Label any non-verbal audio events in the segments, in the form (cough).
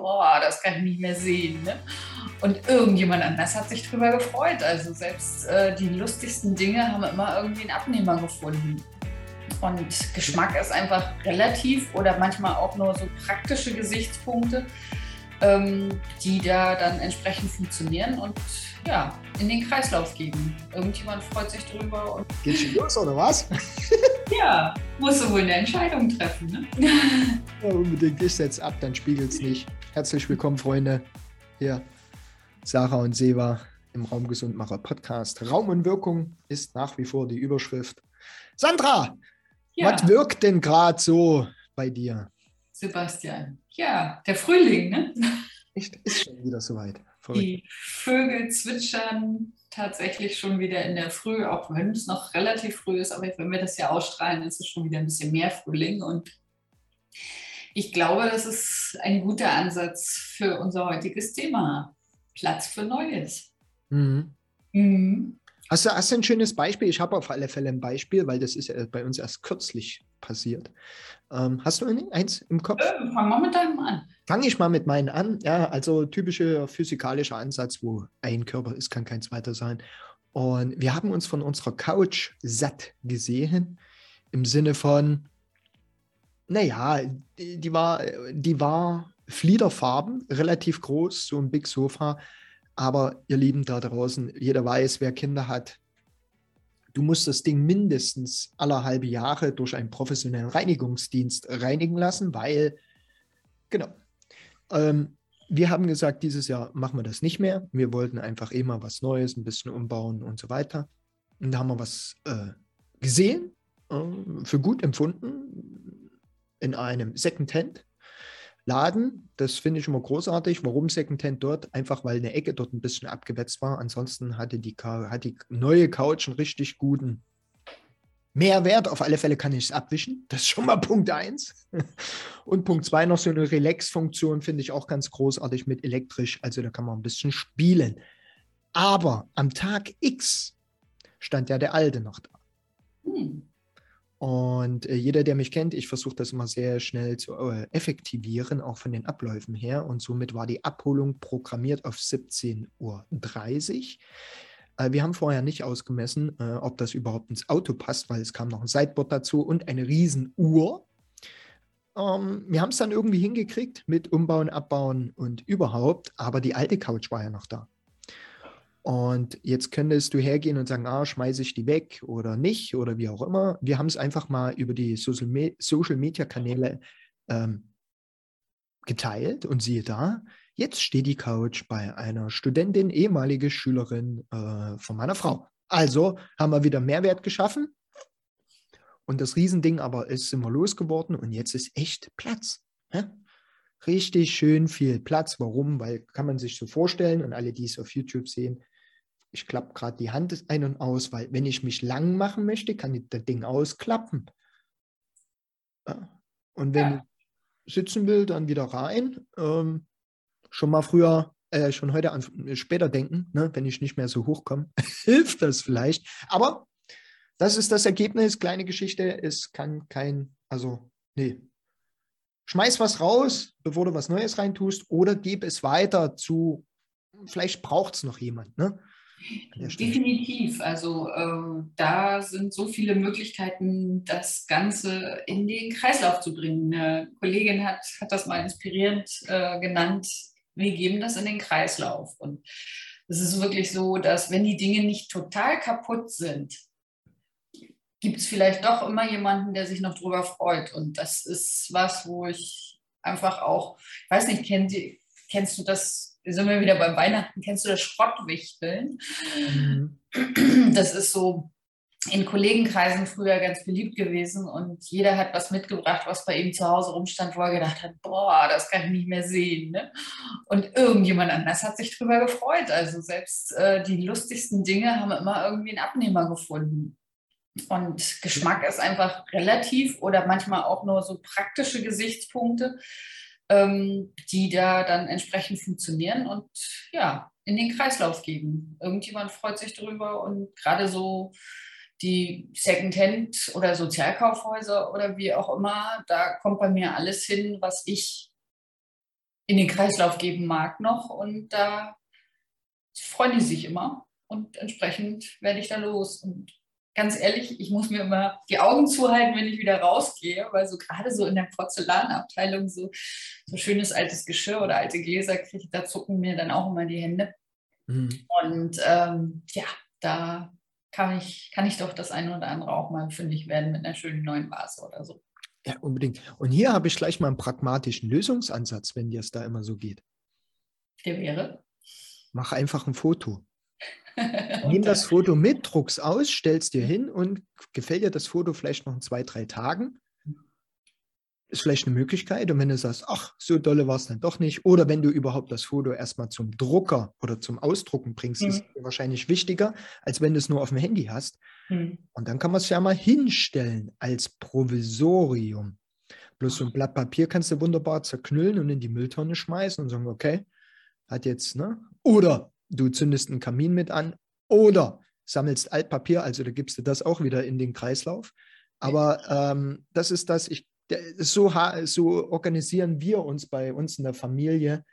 boah, das kann ich nicht mehr sehen. Ne? Und irgendjemand anders hat sich darüber gefreut. Also selbst äh, die lustigsten Dinge haben immer irgendwie einen Abnehmer gefunden. Und Geschmack ist einfach relativ oder manchmal auch nur so praktische Gesichtspunkte, ähm, die da dann entsprechend funktionieren und ja, in den Kreislauf geben. Irgendjemand freut sich drüber. Und Geht schon los, oder was? (laughs) ja, musst du wohl eine Entscheidung treffen. Ne? (laughs) ja, unbedingt. Ich setze ab, dann spiegelt es nicht. Herzlich willkommen, Freunde. Hier, Sarah und Seva im Raumgesundmacher Podcast. Raum und Wirkung ist nach wie vor die Überschrift. Sandra, ja. was wirkt denn gerade so bei dir? Sebastian, ja, der Frühling, ne? Echt, ist schon wieder soweit. Die Vögel zwitschern tatsächlich schon wieder in der Früh, auch wenn es noch relativ früh ist, aber wenn wir das ja ausstrahlen, ist es schon wieder ein bisschen mehr Frühling und ich glaube, das ist ein guter Ansatz für unser heutiges Thema. Platz für Neues. Mhm. Mhm. Hast, du, hast du ein schönes Beispiel? Ich habe auf alle Fälle ein Beispiel, weil das ist ja bei uns erst kürzlich passiert. Ähm, hast du eins im Kopf? Äh, fang mal mit deinem an. Fange ich mal mit meinen an. Ja, also typischer physikalischer Ansatz, wo ein Körper ist, kann kein zweiter sein. Und wir haben uns von unserer Couch satt gesehen, im Sinne von, naja, die, die war, die war Fliederfarben, relativ groß, so ein Big Sofa. Aber ihr Lieben da draußen, jeder weiß, wer Kinder hat, du musst das Ding mindestens alle halbe Jahre durch einen professionellen Reinigungsdienst reinigen lassen, weil, genau, ähm, wir haben gesagt, dieses Jahr machen wir das nicht mehr. Wir wollten einfach immer was Neues, ein bisschen umbauen und so weiter. Und da haben wir was äh, gesehen, äh, für gut empfunden, in einem Secondhand. Laden, das finde ich immer großartig. Warum Secondhand dort? Einfach weil eine Ecke dort ein bisschen abgewetzt war. Ansonsten hatte die, hat die neue Couch einen richtig guten Mehrwert. Auf alle Fälle kann ich es abwischen. Das ist schon mal Punkt 1. (laughs) Und Punkt 2 noch so eine Relax-Funktion finde ich auch ganz großartig mit elektrisch. Also da kann man ein bisschen spielen. Aber am Tag X stand ja der alte noch da. Hm. Und äh, jeder, der mich kennt, ich versuche das immer sehr schnell zu äh, effektivieren, auch von den Abläufen her. Und somit war die Abholung programmiert auf 17.30 Uhr. Äh, wir haben vorher nicht ausgemessen, äh, ob das überhaupt ins Auto passt, weil es kam noch ein Sideboard dazu und eine Riesenuhr. Ähm, wir haben es dann irgendwie hingekriegt mit Umbauen, Abbauen und überhaupt, aber die alte Couch war ja noch da. Und jetzt könntest du hergehen und sagen, ah, schmeiße ich die weg oder nicht oder wie auch immer. Wir haben es einfach mal über die Social Media Kanäle ähm, geteilt und siehe da, jetzt steht die Couch bei einer Studentin, ehemalige Schülerin äh, von meiner Frau. Also haben wir wieder Mehrwert geschaffen. Und das Riesending aber ist immer losgeworden und jetzt ist echt Platz. Ja? Richtig schön viel Platz. Warum? Weil kann man sich so vorstellen und alle, die es auf YouTube sehen, ich klappe gerade die Hand ein und aus, weil wenn ich mich lang machen möchte, kann ich das Ding ausklappen. Und wenn ja. ich sitzen will, dann wieder rein. Ähm, schon mal früher, äh, schon heute an äh, später denken, ne, wenn ich nicht mehr so hochkomme, (laughs) hilft das vielleicht. Aber das ist das Ergebnis. Kleine Geschichte, es kann kein, also, nee. Schmeiß was raus, bevor du was Neues reintust, oder gib es weiter zu, vielleicht braucht es noch jemand. Ne? Definitiv. Also äh, da sind so viele Möglichkeiten, das Ganze in den Kreislauf zu bringen. Eine Kollegin hat, hat das mal inspirierend äh, genannt. Wir geben das in den Kreislauf. Und es ist wirklich so, dass wenn die Dinge nicht total kaputt sind, gibt es vielleicht doch immer jemanden, der sich noch drüber freut. Und das ist was, wo ich einfach auch, ich weiß nicht, kennst du das sind wir wieder beim Weihnachten, kennst du das Schrottwichteln? Mhm. Das ist so in Kollegenkreisen früher ganz beliebt gewesen und jeder hat was mitgebracht, was bei ihm zu Hause rumstand, wo er gedacht hat, boah, das kann ich nicht mehr sehen. Ne? Und irgendjemand anders hat sich darüber gefreut. Also selbst äh, die lustigsten Dinge haben immer irgendwie einen Abnehmer gefunden. Und Geschmack ist einfach relativ oder manchmal auch nur so praktische Gesichtspunkte ähm, die da dann entsprechend funktionieren und ja, in den Kreislauf geben. Irgendjemand freut sich darüber und gerade so die Secondhand- oder Sozialkaufhäuser oder wie auch immer, da kommt bei mir alles hin, was ich in den Kreislauf geben mag noch. Und da freuen die sich immer. Und entsprechend werde ich da los. Und ganz ehrlich, ich muss mir immer die Augen zuhalten, wenn ich wieder rausgehe, weil so gerade so in der Porzellanabteilung so, so schönes altes Geschirr oder alte Gläser kriege, da zucken mir dann auch immer die Hände. Mhm. Und ähm, ja, da kann ich, kann ich doch das eine oder andere auch mal fündig werden mit einer schönen neuen Vase oder so. Ja, unbedingt. Und hier habe ich gleich mal einen pragmatischen Lösungsansatz, wenn dir es da immer so geht. Der wäre? Mach einfach ein Foto. Nimm das Foto mit, druck's aus, stell's dir hin und gefällt dir das Foto vielleicht noch in zwei, drei Tagen, ist vielleicht eine Möglichkeit. Und wenn du sagst, ach, so dolle war es dann doch nicht, oder wenn du überhaupt das Foto erstmal zum Drucker oder zum Ausdrucken bringst, mhm. ist wahrscheinlich wichtiger, als wenn du es nur auf dem Handy hast. Mhm. Und dann kann man es ja mal hinstellen als Provisorium. Bloß so ein Blatt Papier kannst du wunderbar zerknüllen und in die Mülltonne schmeißen und sagen, okay, hat jetzt, ne? Oder du zündest einen Kamin mit an oder sammelst Altpapier, also da gibst du das auch wieder in den Kreislauf. Aber ähm, das ist das, ich, so, so organisieren wir uns bei uns in der Familie.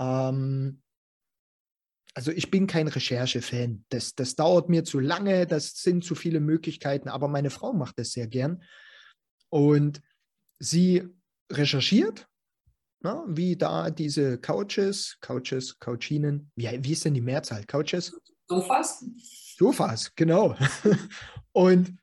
Ähm, also ich bin kein Recherche-Fan. Das, das dauert mir zu lange, das sind zu viele Möglichkeiten, aber meine Frau macht das sehr gern. Und sie recherchiert na, ne, wie da diese Couches, Couches, Couchinen, wie, wie ist denn die Mehrzahl? Couches? Sofas. Sofas, genau. (laughs) und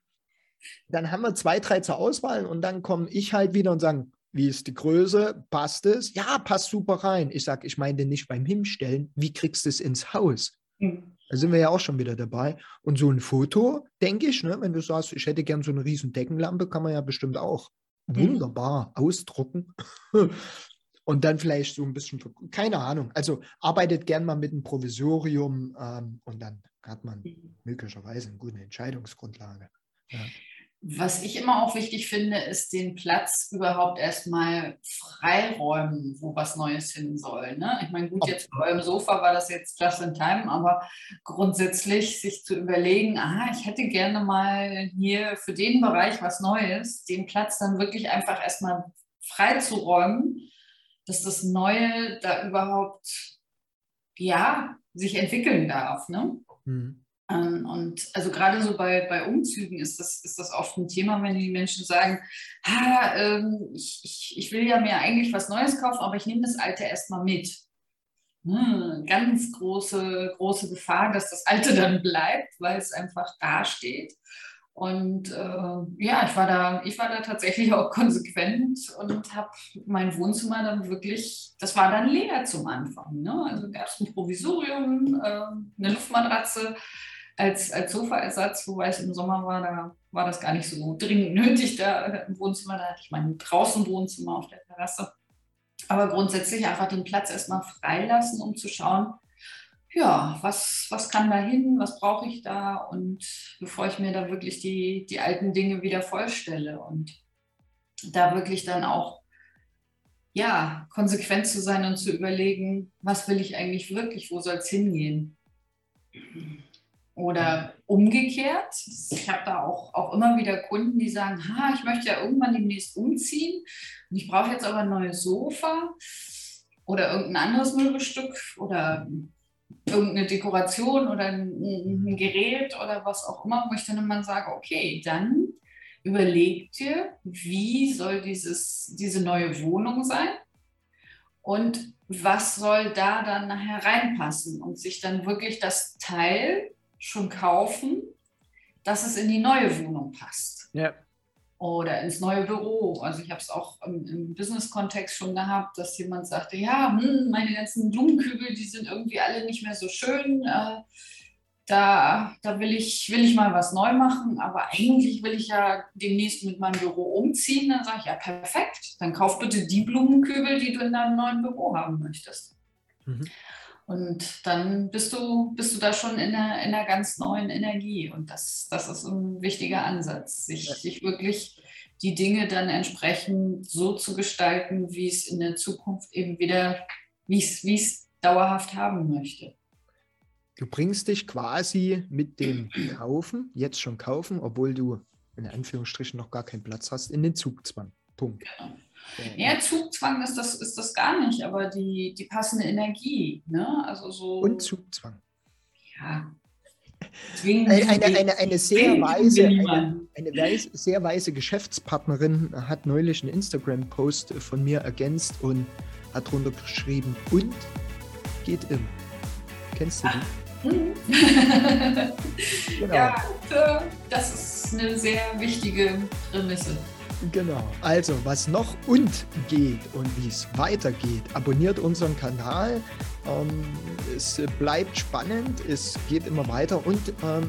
dann haben wir zwei, drei zur Auswahl und dann komme ich halt wieder und sage, wie ist die Größe? Passt es? Ja, passt super rein. Ich sage, ich meine nicht beim Hinstellen, wie kriegst du es ins Haus? Mhm. Da sind wir ja auch schon wieder dabei. Und so ein Foto, denke ich, ne, wenn du sagst, ich hätte gern so eine riesen Deckenlampe, kann man ja bestimmt auch mhm. wunderbar ausdrucken. (laughs) und dann vielleicht so ein bisschen, keine Ahnung. Also arbeitet gern mal mit einem Provisorium ähm, und dann hat man möglicherweise eine gute Entscheidungsgrundlage. Ja. Was ich immer auch wichtig finde, ist den Platz überhaupt erstmal freiräumen, wo was Neues hin soll. Ne? Ich meine, gut, jetzt bei eurem Sofa war das jetzt just in time, aber grundsätzlich sich zu überlegen, aha, ich hätte gerne mal hier für den Bereich was Neues, den Platz dann wirklich einfach erstmal freizuräumen dass das Neue da überhaupt, ja, sich entwickeln darf. Ne? Mhm. Ähm, und also gerade so bei, bei Umzügen ist das, ist das oft ein Thema, wenn die Menschen sagen, ha, ähm, ich, ich, ich will ja mir eigentlich was Neues kaufen, aber ich nehme das Alte erstmal mit. Hm, ganz große, große Gefahr, dass das Alte (laughs) dann bleibt, weil es einfach dasteht. Und äh, ja, ich war, da, ich war da tatsächlich auch konsequent und habe mein Wohnzimmer dann wirklich, das war dann leer zum Anfang. Ne? Also gab es ein Provisorium, äh, eine Luftmatratze als, als Sofaersatz, wobei es im Sommer war, da war das gar nicht so dringend nötig da im Wohnzimmer. Da hatte ich mein draußen Wohnzimmer auf der Terrasse. Aber grundsätzlich einfach den Platz erstmal freilassen, um zu schauen, ja, was, was kann da hin, was brauche ich da? Und bevor ich mir da wirklich die, die alten Dinge wieder vollstelle und da wirklich dann auch ja, konsequent zu sein und zu überlegen, was will ich eigentlich wirklich, wo soll es hingehen? Oder umgekehrt, ich habe da auch, auch immer wieder Kunden, die sagen, ha, ich möchte ja irgendwann demnächst umziehen und ich brauche jetzt aber ein neues Sofa oder irgendein anderes Möbelstück oder irgendeine Dekoration oder ein, ein, Gerät oder was auch immer, wo ich dann immer sage, okay, dann überleg dir, wie soll dieses, diese neue Wohnung sein? Und was soll da dann nachher reinpassen? Und sich dann wirklich das Teil schon kaufen, dass es in die neue Wohnung passt. Ja oder ins neue Büro. Also ich habe es auch im, im Business-Kontext schon gehabt, dass jemand sagte, ja, hm, meine ganzen Blumenkübel, die sind irgendwie alle nicht mehr so schön. Äh, da, da will, ich, will ich mal was neu machen, aber eigentlich will ich ja demnächst mit meinem Büro umziehen. Dann sage ich, ja, perfekt, dann kauf bitte die Blumenkübel, die du in deinem neuen Büro haben möchtest. Mhm. Und dann bist du, bist du da schon in einer, in einer ganz neuen Energie. Und das, das ist ein wichtiger Ansatz, sich, ja. sich wirklich die Dinge dann entsprechend so zu gestalten, wie es in der Zukunft eben wieder, wie es, wie es dauerhaft haben möchte. Du bringst dich quasi mit dem Kaufen, jetzt schon kaufen, obwohl du in Anführungsstrichen noch gar keinen Platz hast, in den Zugzwang. Punkt. Genau. Ja, Zugzwang ist das, ist das gar nicht, aber die, die passende Energie. Ne? Also so, Und Zugzwang. Ja. Eine, eine, eine, eine, sehr weise, eine, eine weise, sehr weise Geschäftspartnerin hat neulich einen Instagram-Post von mir ergänzt und hat drunter geschrieben, und geht im. Kennst du die? Mhm. genau. Ja, das ist eine sehr wichtige Prämisse. Genau. Also, was noch und geht und wie es weitergeht, abonniert unseren Kanal. Ähm, es bleibt spannend, es geht immer weiter und ähm,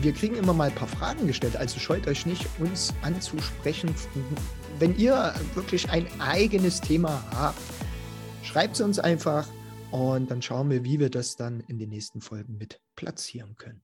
wir kriegen immer mal ein paar Fragen gestellt. Also scheut euch nicht, uns anzusprechen. Wenn ihr wirklich ein eigenes Thema habt, schreibt es uns einfach und dann schauen wir, wie wir das dann in den nächsten Folgen mit platzieren können.